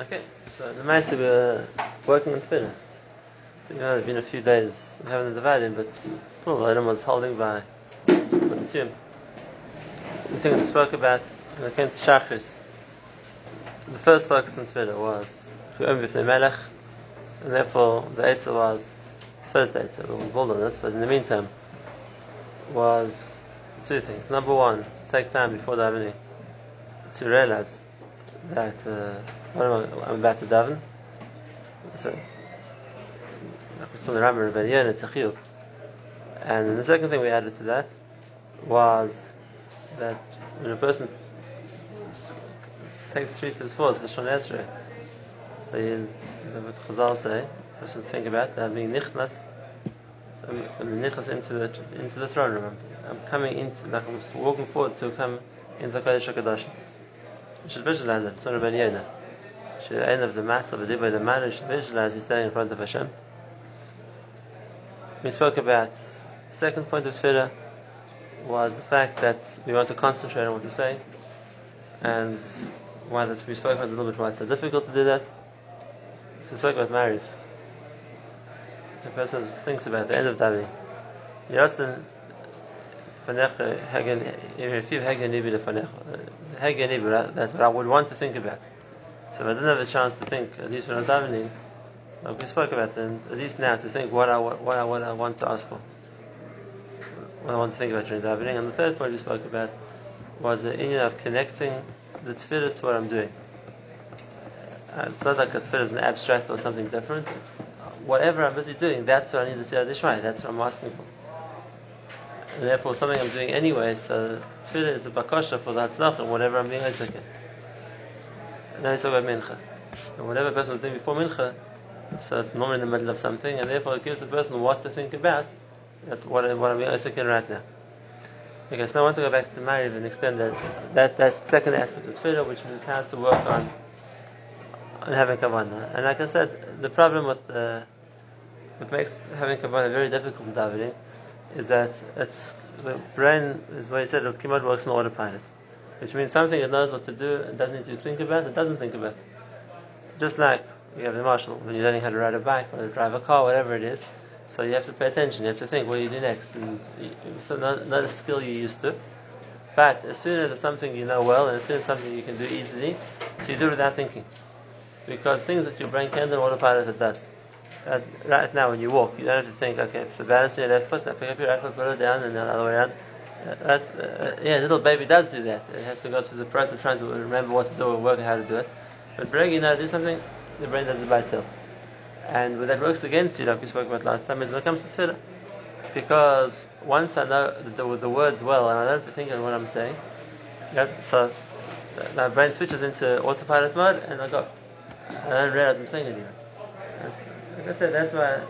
Okay, so the Maisa we're working on Tefillah. You know, it's been a few days we haven't divided, but still the Adam was holding by, would assume. The things we spoke about when it came to Shachris. The first focus on Tefillah was Shu'um B'fnei Melech, and therefore the answer was, first answer, we'll build on this, but in the meantime, was two things. Number one, to take time before davening to realize that uh, what am I, I'm about to daven. So on the Rambam Rebbe Yen, it's a chiyuv. And the second thing we added to that was that when a person takes three steps forward, Lashon Ezra. So he's, what Chazal say, person think about that being nichnas, so I'm, nichnas into the into the throne room. I'm, coming into, like I'm walking forward to come into the Kodesh HaKadoshim. You should visualize it. Not about Yonah. You should end of the matter, of the day by the you should visualize he's standing in front of Hashem. We spoke about the second point of Tefillah was the fact that we want to concentrate on what we say, and why that's, we spoke about a little bit why it's so difficult to do that. So we spoke about marriage. The person thinks about the end of davening. Yotzen fanecha hagen refiv hagen nibi lefanecha uh, hagen nibi. That's what I would want to think about. So if I didn't have a chance to think, at least when I'm davening, like we spoke about, then at least now to think what I what I, what I want to ask for, what I want to think about during davening. And the third point we spoke about was the union of connecting the tefillah to what I'm doing. Uh, it's not like a tefillah is an abstract or something different. It's whatever I'm busy doing, that's what I need to say Adishmai, that's what I'm asking for. And therefore, something I'm doing anyway, so tefillah is a bakasha for the hatzlach and whatever I'm doing Isaac. And we talk about mincha. And whatever a person was doing before mincha, so it's normally in the middle of something, and therefore it gives the person what to think about, that what, what I'm doing Isaac right now. Okay, so now I want to go back to Mariv and extend that, that, that second aspect of tefillah, which is how to work on on having kavanah. And like I said, the problem with uh, what makes having kavanah very difficult in davening is that it's the brain is what you said. It Kimad works on autopilot, which means something it knows what to do and doesn't need to think about. It doesn't think about. Just like you have the marshal when you're learning how to ride a bike or drive a car, whatever it is. So you have to pay attention. You have to think what do you do next, and it's not, a skill you're used to. But as soon as it's something you know well, and as soon as something you can do easily, so you do it without thinking because things that your brain can do, autopilot it does. Uh, right now, when you walk, you don't have to think, okay, so balance your left foot, now pick up your right foot, put it down, and then the other way around. That's, uh, yeah, little baby does do that. It has to go through the process of trying to remember what to do or work out how to do it. But brain, you know, do something, the brain does it by itself. And when that works against you, like we spoke about last time, is when it comes to Twitter. Because once I know the, the, words well, and I don't have to think on what I'm saying, so my brain switches into autopilot mode, and I go, I don't realize I'm saying anything. That's, like I said, that's why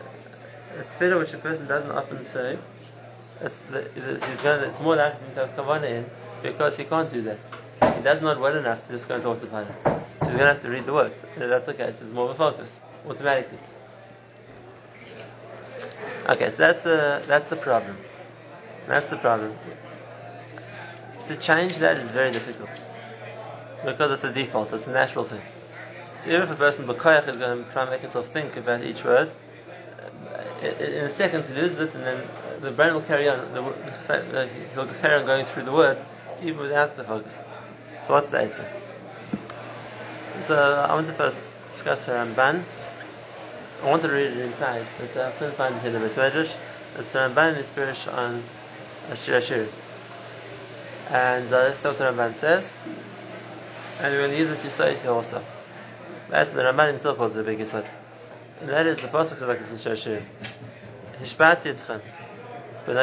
it's tefillah which a person doesn't often say. It's, the, it's, he's going it's more likely to have kavanah in because he can't do that. He does not well enough to just go into autopilot. So he's going to have to read the words. That's okay. it's more of a focus automatically. Okay, so that's uh, that's the problem. That's the problem. To change that is very difficult because it's a default. It's a natural thing. So even if a person b'koyach is going to try and make himself think about each word, uh, in a second he loses it, and then the brain will carry on. The, the, uh, he'll carry on going through the words even without the focus. So what's the answer? So I want to first discuss the Ramban. I wanted to read it inside, but I couldn't find it in the Medrash. It's the Ramban in his Pirish on Ashir Ashir. And uh, that's what the Ramban says. And going to use it to say it here also. That's the Ramban himself was the biggest one. And that is the pasuk of like this in Shir Shir. Hishpat yitzchem Now,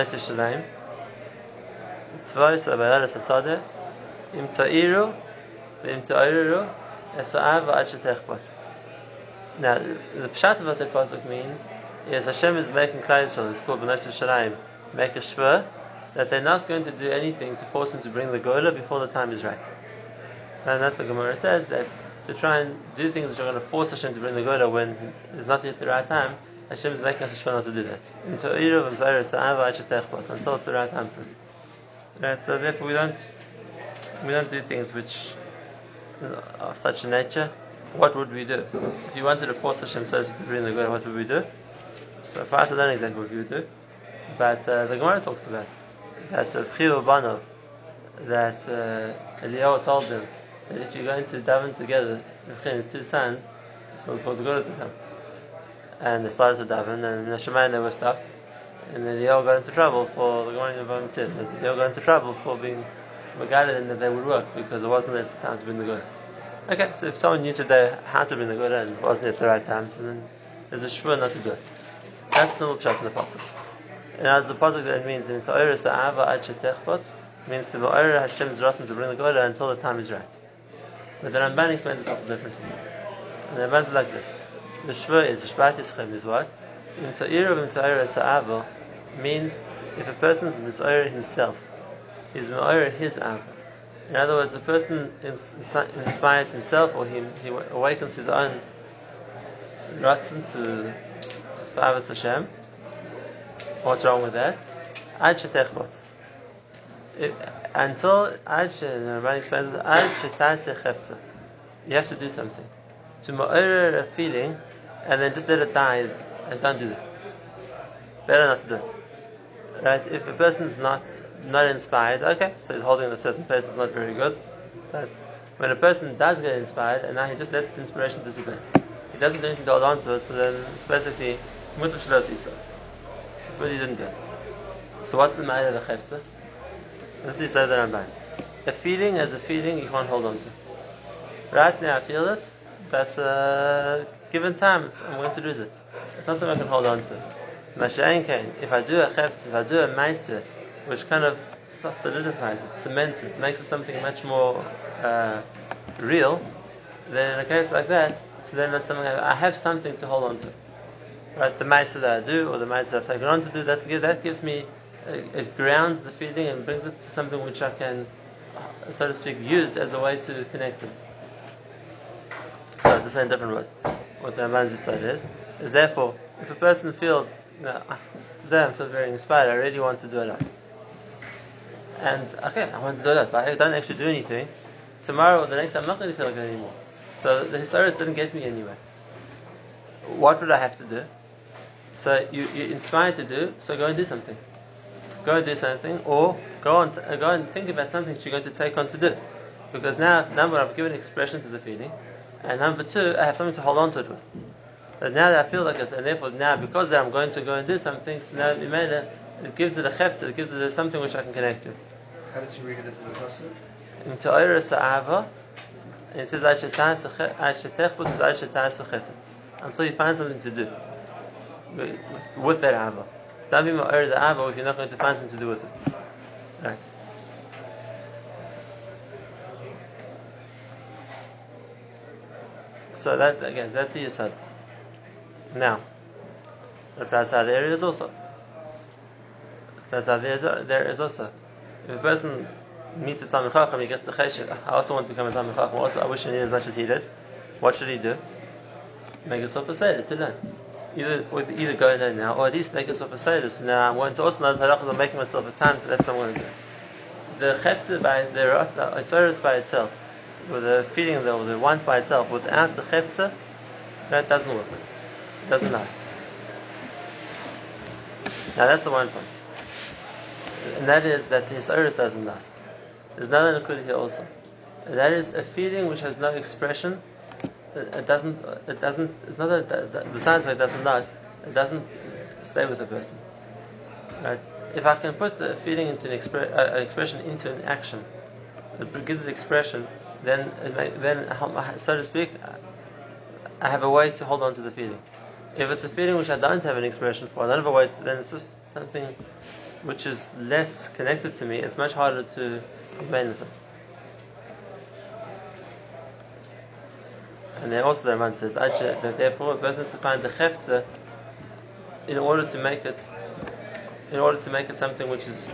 the pshat of what that pasuk means is Hashem is making Klal Yisrael, it's called b'nais Yishalayim, make a shvur that they're not going to do anything to force him to bring the Geulah before the time is right. And that the Gemara says that to try and do things which are going to force Hashem to bring the Geulah when it's not yet the right time, Hashem is making us a not to do that. Until it's the right time. Right, so therefore we don't we don't do things which of such a nature what would we do? If you wanted to force Hashem so to bring the good, what would we do? So for us, I don't exactly what we would do. But uh, the Gemara talks about that uh, Banov, that uh, Eliyahu told them that if you're going to daven together, his two sons, so it cause good to them. And they started to daven, and Neshama they were stopped. And then they all got into trouble for the Gemara in the says all got into trouble for being regarded that they would work because it wasn't the time to bring the good. Okay, so if someone knew today how to bring the good and it wasn't at the right time, so then there's a shvur not to do it. That's simple shot in the pasuk. And as the pasuk that means in means to Ba'ira Hashem's rasim to bring the good until the time is right. But the Ramban explains the pasuk differently. And the Ramban is like this. The shvur is, the Shvat Yischem is what? In Ta'ira of Ta'ira Sa'ava means if a person is Mis'ayr himself, he's Mis'ayr his Ava. In other words, the person inspires himself or he, he awakens his own Ratzon to, to Avos Hashem. What's wrong with that? Ad shetechbot. Until Ad the Ramban explains it, Ad shetase You have to do something. To ma'ir a feeling and then just let it die is, and don't do it. Better not to do it. Right? If a person's not not inspired, okay, so he's holding a certain place is not very good. But when a person does get inspired and now he just lets the inspiration dissipate, he doesn't do anything to hold on to it, so then it's basically. But he didn't do it. So what's the matter of? Let's see say the Ramban. A feeling as a feeling you can't hold on to. Right now I feel it, but uh, given time I'm going to lose it. It's not something I can hold on to. Masha'in if I do a chefta, if I do a ma'aseh, which kind of solidifies it, cements it, makes it something much more uh, real, then in a case like that, so then that's something I, have something to hold on to. Right, the ma'aseh that I do or the ma'aseh I've taken on to do, that, that gives me, it grounds the feeling and brings it to something which I can, so to speak, use as a way to connect it. So say in different words, what the Amanzi side is, is therefore, if a person feels, know, today I feel very inspired, I really want to do a lot and okay, I want to do that, but I don't actually do anything. Tomorrow or the next, I'm not going to feel good anymore. So the Hisaris didn't get me anywhere. What would I have to do? So you, you're inspired to do, so go and do something. Go and do something, or go uh, go and think about something that you're going to take on to do. Because now, number I've given expression to the feeling, and number two, I have something to hold on to it with. But now that I feel like this, and therefore now because that I'm going to go and do something, so now it made it, it gives it a chefta, it gives it something which I can connect to. How did you read it in the pasuk? In Ta'ira Sa'ava, it says until you find something to do with, with that Ava. Don't be Ma'ir the Ava if you're not going to find something to do with it. Right. So that again, that's the Yisad. Now, the Prasad area is also. Prasad there is also. If a person meets a Talmud Chacham, he gets the cheshek. I also want to become a Talmud Chacham. Also, I wish I knew as much as he did. What should he do? Make yourself a seder to learn. Either either go there now, or at least make yourself a seder. So now I'm going to also know halachas. I'm making myself a tan. That's what I'm going to do. The chefta by the isoris by itself, with the feeling the, the want by itself, without the chefta, that doesn't work. It doesn't last. Now that's the one point. and that is that his iris doesn't last. There's another nakuda here also. That is a feeling which has no expression. It doesn't. It doesn't. It's not that. Besides, it doesn't last. It doesn't stay with the person. Right. If I can put a feeling into an, expre- uh, expression into an action, it gives it expression. Then, then, so to speak, I have a way to hold on to the feeling. If it's a feeling which I don't have an expression for, I don't have a way. To, then it's just something which is less connected to me, it's much harder to remain with it. And then also the Ramban says that therefore a person has to find the chefta in order to make it in order to make it something which is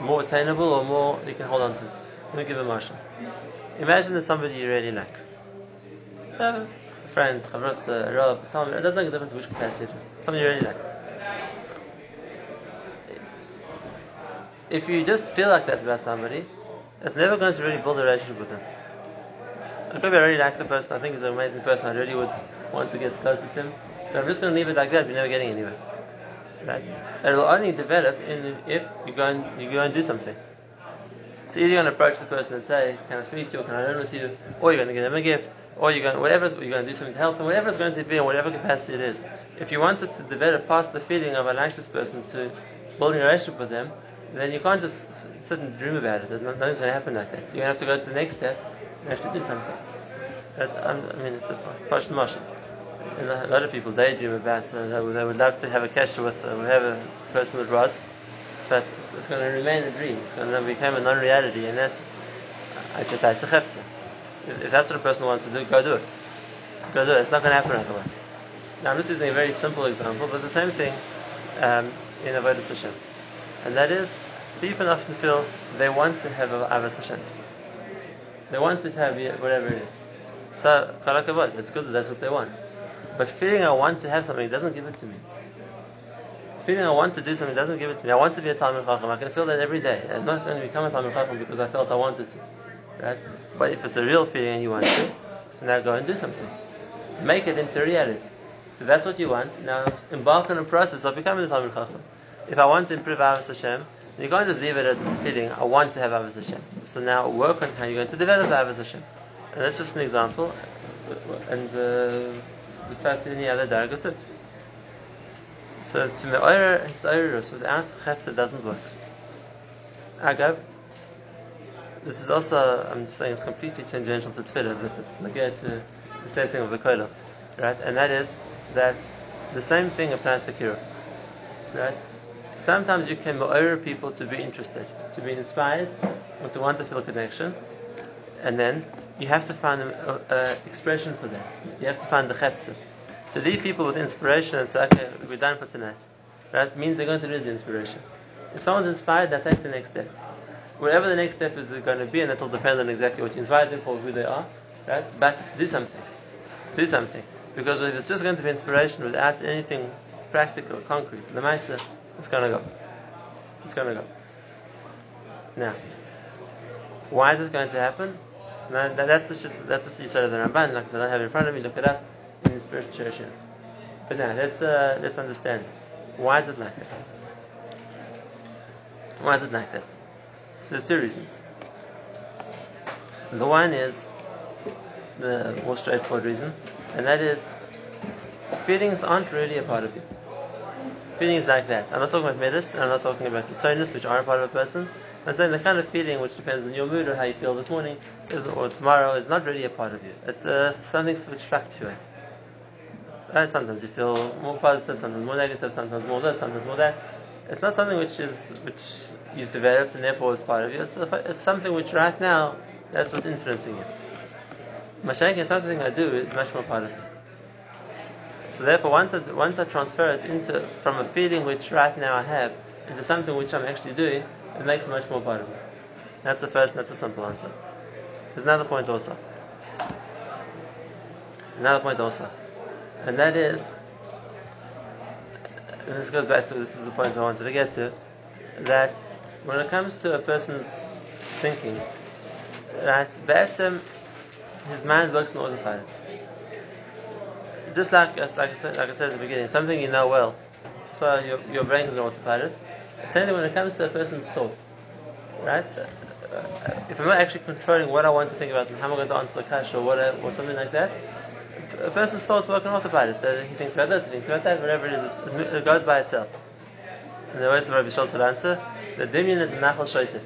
more attainable or more you can hold on to. Let me give a marshal. Imagine there's somebody you really like. A friend, a rab, it doesn't make a difference which capacity it is. Somebody you really like. if you just feel like that about somebody, it's never going to really build a relationship with them. I I really like the person, I think he's an amazing person, I really would want to get close to him. But I'm just going to leave it like that, we're never getting anywhere. Right? It'll only develop in, if you go and you go and do something. So either you're going to approach the person and say, "Can I speak to you? Can I learn with you?" Or you're going to give them a gift, or you're going whatever you're going to do something to help them, whatever it's going to be in whatever capacity it is. If you wanted to develop past the feeling of like this person to building a relationship with them, then you can't just sit and dream about it. Nothing's going to happen like that. You're going to have to go to the next step and have to do something. But I mean, it's a question motion. A lot of people daydream about uh, they, would, love to have a kasha with uh, whoever person it was, but it's, going to remain a dream. It's going to become a non-reality, and that's if, that's what a person wants to do, go do it. Go do it. It's not going to happen otherwise. Now I'm just using a very simple example, but the same thing um, in Avodah Hashem, and that is people often feel they want to have Avodah Hashem. They want to have whatever it is. So, it's good that that's what they want. But feeling I want to have something doesn't give it to me. Feeling I want to do something doesn't give it to me. I want to be a Talmud Chacham. I can feel that every day. I'm not going to become a Talmud Chacham because I felt I wanted to. Right? But if it's a real feeling and you want to, so now go and do something. Make it into reality. So that's what you want. Now embark on a process of becoming a Talmud Chacham. If I want to improve Avos Hashem, you can't just leave it as a feeling, I want to have Avos Hashem. So now work on how you're going to develop Avos Hashem. And that's just an example. And uh, applies to any other darga too. So to me'orer hisayrus without chefza doesn't work. Agav, this is also, I'm saying it's completely tangential to tefillah, but it's negated to the same thing of the kolah, right? And that is that the same thing applies to kiruv, right? Sometimes you can me'orer people to be interested, to be inspired, or to want to feel a connection, and then you have to find an expression for that. You have to find the chefza. To leave people with inspiration and say, okay, we're done for tonight, that means they're going to lose the inspiration. If someone's inspired, they take the next step. Whatever the next step is going to be, and that will depend on exactly what you inspired them for, who they are, right? But do something. Do something. Because if it's just going to be inspiration without anything practical, concrete, the Maisa, it's going to go. It's going to go. Now, why is it going to happen? So that, that's the that's the side of the Ramban. Like I said, I have it in front of me. Look it up in the spiritual tradition. But now let's uh, let's understand. Why is it like that? Why is it like that? So there's two reasons. The one is the more straightforward reason, and that is feelings aren't really a part of you. Feelings like that. I'm not talking about medicine, I'm not talking about personas, which are a part of a person. I'm saying the kind of feeling which depends on your mood or how you feel this morning or tomorrow is not really a part of you. It's uh, something which fluctuates. Right? Sometimes you feel more positive, sometimes more negative, sometimes more this, sometimes more that. It's not something which is which you've developed and therefore it's part of you. It's, it's something which right now that's what's influencing you. Mashiach is something I do is much more part of me. So therefore, once I, once I transfer it into from a feeling which right now I have into something which I'm actually doing, it makes it much more part of me. That's the first, that's a simple answer. There's another point also. Another point also. And that is, and this goes back to, this is the point I wanted to get to, that when it comes to a person's thinking, that Be'etzim, um, his mind works in autopilot. Just like, like, I said, like I said at the beginning, something you know well, so your, your brain is on autopilot. Same when it comes to a person's thoughts, right? If I'm not actually controlling what I want to think about and how am I going to answer the kasha or whatever, or something like that, a person's thoughts work on autopilot. Uh, he thinks about this, he thinks about that, whatever it is, it, it goes by itself. In the words of Rabbi Shultz's answer, the dimyon is a nachal shoitif.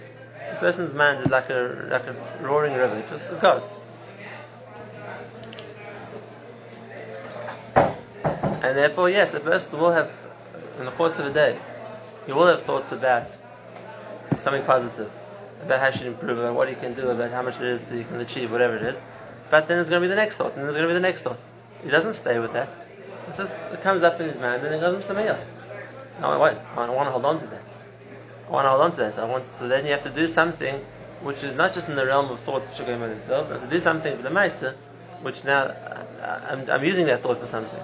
A person's mind is like a like a roaring river. It just it goes. And therefore, yes, a person will have, in the course of a day, you will have thoughts about something positive, about how you should improve, about what you can do, about how much it is that you can achieve, whatever it is. But then there's going to be the next thought, and there's going to be the next thought. He doesn't stay with that. It just it comes up in his mind, and it goes into something else. No, I won't. I want to hold on to that. I want to hold on to that. I want. So then you have to do something which is not just in the realm of thought which are going by themselves. Have to do something for the Maisa, which now I'm, I'm using that thought for something.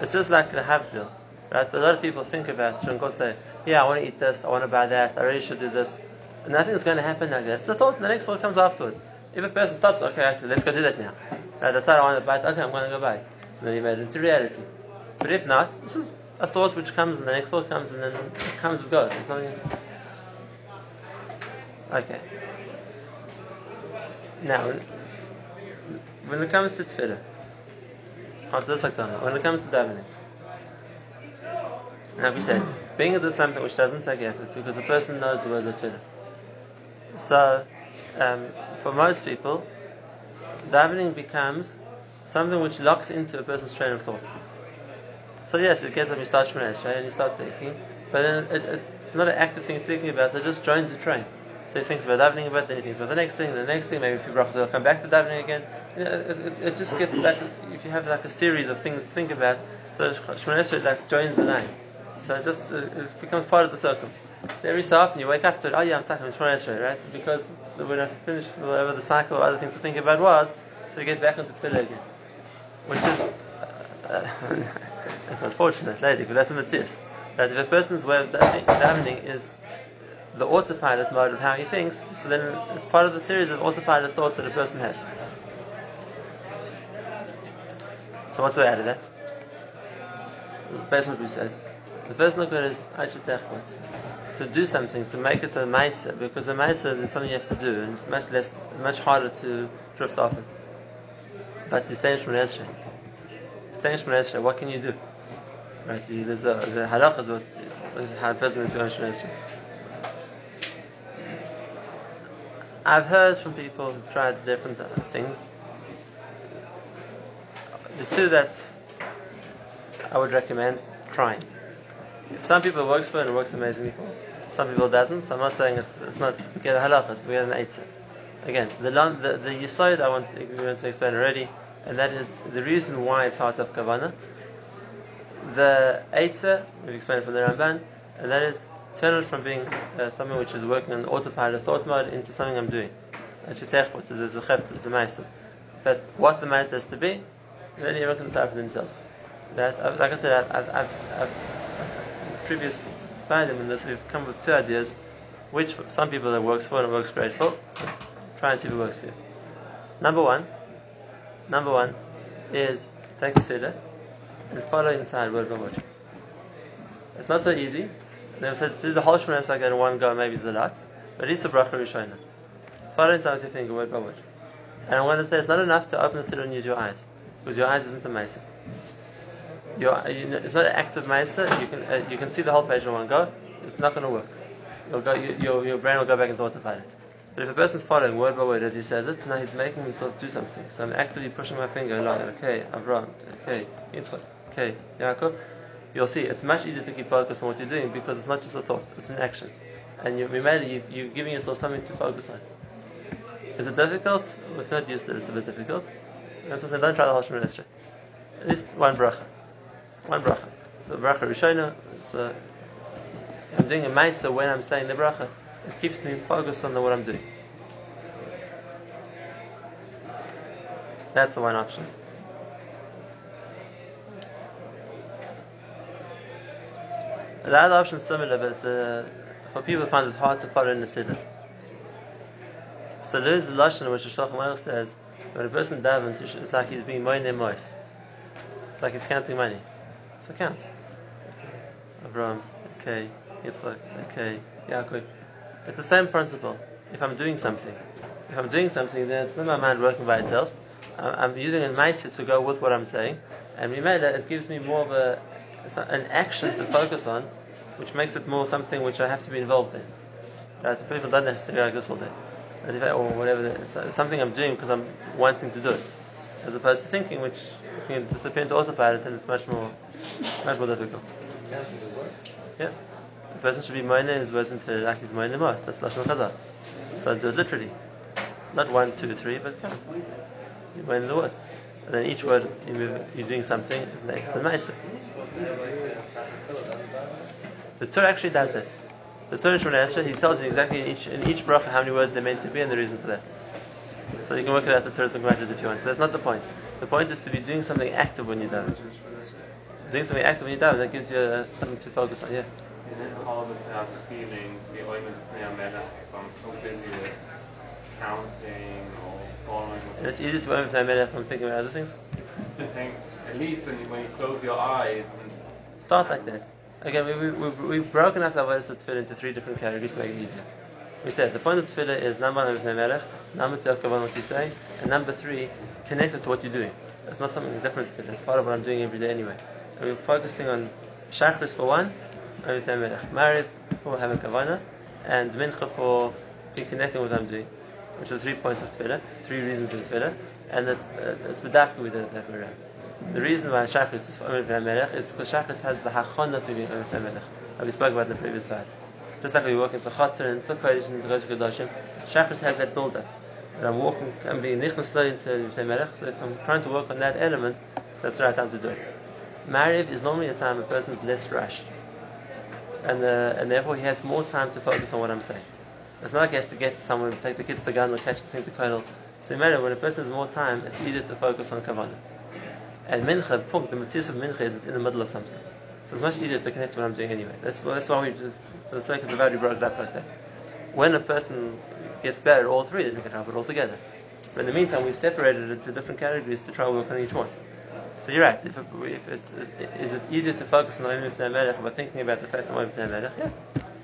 It's just like the Havdil. Right? A lot of people think about Shankote, yeah, I want to eat this, I want to buy that, I really should do this. And nothing's going to happen like that. It's the thought, the next thought comes afterwards. If a person stops, okay, let's go do that now. I decide I want to bite, okay, I'm going to go bite. So then you made it into reality. But if not, this is a thought which comes and the next thought comes and then it comes and goes. It's. Okay. Now, when it comes to tefillah, answer this that. When it comes to davening, now we said, being is something which doesn't take effort because the person knows the words of tefillah. So, um, for most people, davening becomes something which locks into a person's train of thoughts. So yes, it gets up, you start Shemana right, and you start thinking, but then it, it, it's not an active thing thinking about, so it just joins the train. So he thinks about davening about, then he thinks about the next thing, the next thing, maybe a few brachas will come back to davening again. You know, it, it, it, just gets like, if you have like a series of things to think about, so Shemana like joins the line. So it just, it becomes part of the circle. Every so often you wake up to it, oh yeah, I'm stuck in Shemana right? Because when I finished whatever the cycle of other things to think about was, so you get back into Tefillah again. Which is, uh, it's unfortunate, lady, but that's a mitzvah. That if a person's way of davening is the autopilot mode of how he thinks, so then it's part of the series of autopilot thoughts that a person has. So what's the way out of that? Based on what we said. The first look at is to do something, to make it a maisa, because a maisa is something you have to do, and it's much less, much harder to drift off it. But the Esrei. Staying Shemon Esrei, what can you do? Right, there's a, the halach is what, how a person Shemon Esrei. I've heard from people who've tried different things. The two that I would recommend trying. Some people works for and it works amazingly for. Some people doesn't. So I'm not saying it's, it's not get a halachas. We have an eitzah. Again, the the the yisoid I want, we want to explain already, and that is the reason why it's hard to have kavana. The eitzah we've explained from the Ramban, and that is turn it from being uh, something which is working on autopilot thought mode into something I'm doing. There's a chefs, it's a ma'aser. But what the ma'aser has to be, then everyone can decide for themselves. That, like I said, I've, I've, I've previous finding in this, we've come with two ideas, which some people it works for and works great for. Try and see if it works for you. Number one, number one is take a siddur and follow inside word by word. It's not so easy. They said do the whole Shemona Esrei in one go maybe it's a lot, but it's a bracha rishona. Follow inside with your finger word by word. And I want to say it's not enough to open the siddur and use your eyes, because your eyes isn't a mesa. Your, it's not an active mesa. You can uh, you can see the whole page in one go. It's not going to work. You'll go, you, your, your brain will go back into autopilot. But if a person's following word by word as he says it, now he's making himself do something. So I'm actively pushing my finger along. Okay, Avram. Okay, Yitzchak. Okay, Yaakov. You'll see it's much easier to keep focus on what you're doing because it's not just a thought; it's an action, and you, you, you're giving yourself something to focus on. Is it difficult? If not used to it, it's a bit difficult. That's why I said, don't try the whole Esrei. At least one bracha. One bracha. So bracha Rishona, so I'm doing a ma'aser when I'm saying the bracha. It keeps me focused on the, what I'm doing. That's the one option. The other option is similar, but uh, for people who find it hard to follow in the siddur. So there's a lashon which the Shloch says when a person davens, it's like he's being moine mois. It's like he's counting money. So count. Abraham, okay, Yitzchak, okay, Yaakov. It's the same principle. If I'm doing something, if I'm doing something, then it's not my mind working by itself. I'm using a ma'aser to go with what I'm saying, and we made that it gives me more of a an action to focus on, which makes it more something which I have to be involved in. Right? People don't necessarily like this all day, or whatever. It's something I'm doing because I'm wanting to do it, as opposed to thinking, which can disappear into autopilot, and it's much more, much more difficult. Yes. The person should be moine his words into like he's moine most. That's lashon chazal. So do it literally, not one, two, three, but count. You moine the words. And then each word is you're doing something next to nicer. The Tur actually does that. The Tur Shemona Esrei, he tells you exactly in each in each bracha how many words they're meant to be and the reason for that. So you can work it out the Tur and if you want. But that's not the point. The point is to be doing something active when you're done. Doing something active when you're that gives you uh, something to focus on. Yeah. Is it hard to have feeling the ointment of I'm so busy with counting or following And it's easier to Melech from thinking about other things. the thing. At least when you, when you close your eyes and Start like that. Again, we, we, we've, we've broken up our words of tefillah into three different categories to make it easier. We said the point of tefillah is number one, Melech, number two, Akavan, what you say, and number three, connected to what you're doing. It's not something different, it's part of what I'm doing every day anyway. And we're focusing on Shachris for one, and Mifnei Melech, Mariv for having Kavana, and Mincha for being connected with what I'm doing, which are three points of tefillah, three reasons in tefillah, and it's, uh, it's Badafka with the that way around. The reason why Shachris is for Omer is because Shachris has the Hachana for being Omer like we spoke about in the previous slide. Just like we walk into Chatzar and into Kodesh and into Kodesh Kodashim, Shachris has that build up. And I'm walking, I'm being nichnas slowly into Melech, so if I'm trying to work on that element, that's the right time to do it. Mariv is normally a time a person's less rushed, and, uh, and therefore he has more time to focus on what I'm saying. It's not like he has to get somewhere, take the kids to or catch the thing to Kodel. So matter when a person has more time, it's easier to focus on Kavanah. And Mincha, punkt, the Matthias of Mincha is it's in the middle of something. So it's much easier to connect to what I'm doing anyway. That's, well, that's why we, just, for the sake of the value, broke it up like that. When a person gets better at all three, then we can have it all together. But in the meantime, we've separated it into different categories to try and work on each one. So you're right. If, if it, is it easier to focus on Oim Ibn Melech by thinking about the fact that Oim Ibn Melech? Yeah.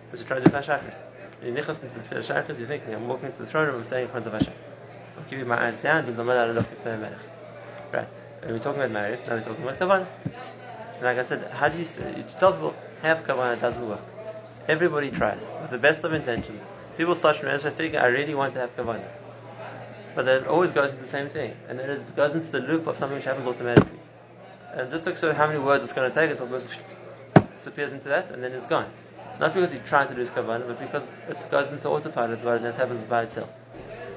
Because you're trying to do Shachris. You're nichas into the Tefillah Shachris, you're thinking, I'm walking into the throne room, I'm staying in front of Hashem. I'm keeping my eyes down, the Malach look at Melech. Right. And we're talking about marriage, now we're talking about Kavanah. And like I said, how do you, say, you tell people, have Kavanah it doesn't work. Everybody tries, with the best of intentions. People start from Ezra thinking, I really want to have Kavanah. But it always goes into the same thing. And it goes into the loop of something which happens automatically. And just look so how many words it's going to take until it goes, disappears into that and then it's gone. Not because he's trying to do his kavanah, but because it goes into autopilot and that happens by itself.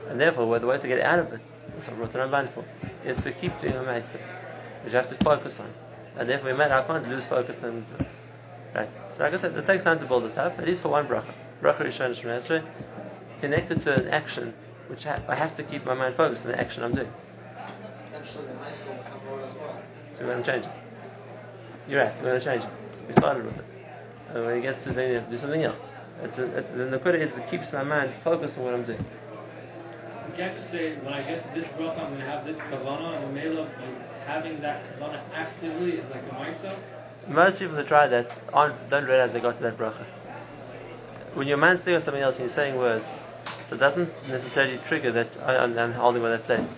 And therefore, the way to get out of it, that's what Rotan Ramban for, is to keep doing a ma'aseh, which you have to focus on. And therefore, we I can't lose focus and right. So, like I said, it takes time to build this up, at least for one bracha. Bracha Rishon Shemon Esrei, connected to an action which I have to keep my mind focused on the action I'm doing the mice will become Lord as well. So we're going to change it. You're right, we're going to change it. We started with it. And when it gets to then you have to do something else. It's a, it, the Nakuda is it keeps my mind focused on what I'm doing. You can't just say, when I get to this bracha, I'm going to have this kavana, and the male having that kavana actively is like a maisa. Most people who try that aren't, don't realize they got to that bracha. When your mind's thinking of something else and you're saying words, so it doesn't necessarily trigger that I, I'm, I'm holding by that place.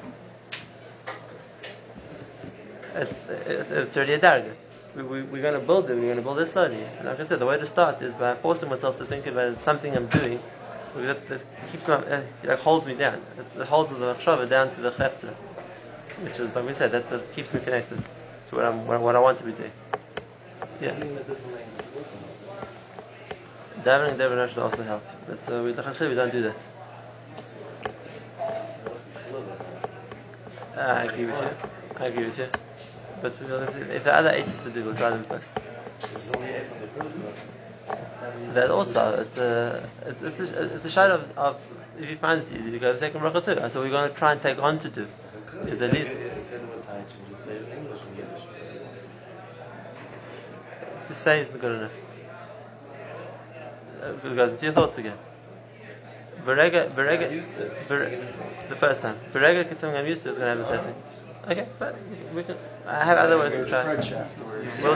It's, it's, it's already a darga. We, we, we're going to build it, we're going to build it slowly. And like I said, the way to start is by forcing myself to think about something I'm doing that, that keeps my, uh, like holds me down. It, it holds the machshava down to the chefza, which is, like we said, that's what keeps me connected to what, I'm, what, what I want to be doing. Yeah. Reading a different language also. Davening Davening should also help. But uh, with the Chachil, we don't do that. Uh, I agree with you. I agree with you. But if, the other eight is to do, we'll try them first. This is only eight on the first. That also, it's a, it's, it's a, it's a shade of, of, if you find it easy, you go to second bracha too. So we're going to try and take on to do. Is at least Say the word Taich and just say it in English and Yiddish. to say isn't good enough. It goes into your thoughts again. Berega, berega, used it. Ber- the first time. Berega, I'm used to, is going to have the same uh-huh. thing. Okay, but we can. I have other ways to try. French afterwards. We'll,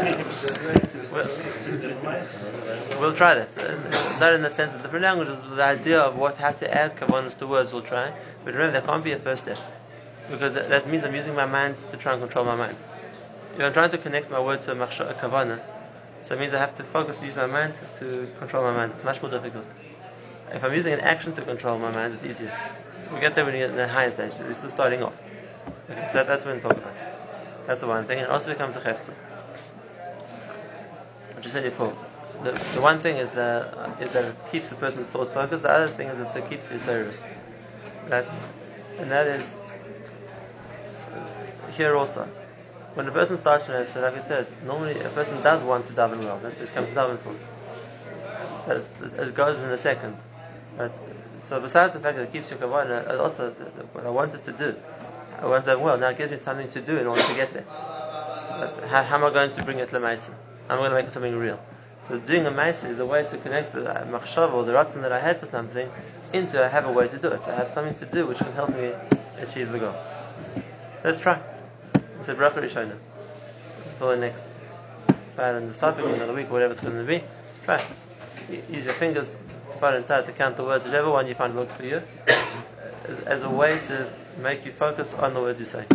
Well, we'll try that. Uh, not in the sense of different languages, but the idea of what how to add kavanas to words, we'll try. But remember, that can't be a first step because that, that means I'm using my mind to try and control my mind. If I'm trying to connect my word to a, machsha- a kavana, so it means I have to focus, use my mind to control my mind. It's much more difficult. If I'm using an action to control my mind, it's easier. We get there when you get in the higher stage. We're still starting off. So that, that's what we talk about. That's the one thing. And also becomes a chefza. I said before. The, the one thing is that is that it keeps the person's thoughts focused. The other thing is that it keeps the service. That and that is uh, here also. When a person starts to so like I said, normally a person does want to daven well. That's what comes to daven for. But it, it goes in a second. So besides the fact that it keeps your it also what I wanted to do, I want to well. Now it gives me something to do in order to get there. But how, how am I going to bring it to Maisa? I'm going to make it something real. So doing a Maisa is a way to connect the machshava or the ratzon that I had for something into I have a way to do it. I have something to do which can help me achieve the goal. Let's try. So bracha rishona. Until the next. part in this topic another week, whatever it's going to be. Try. Use your fingers to find inside to count the words, whichever one you find works for you, as, as a way to make you focus on the words you say.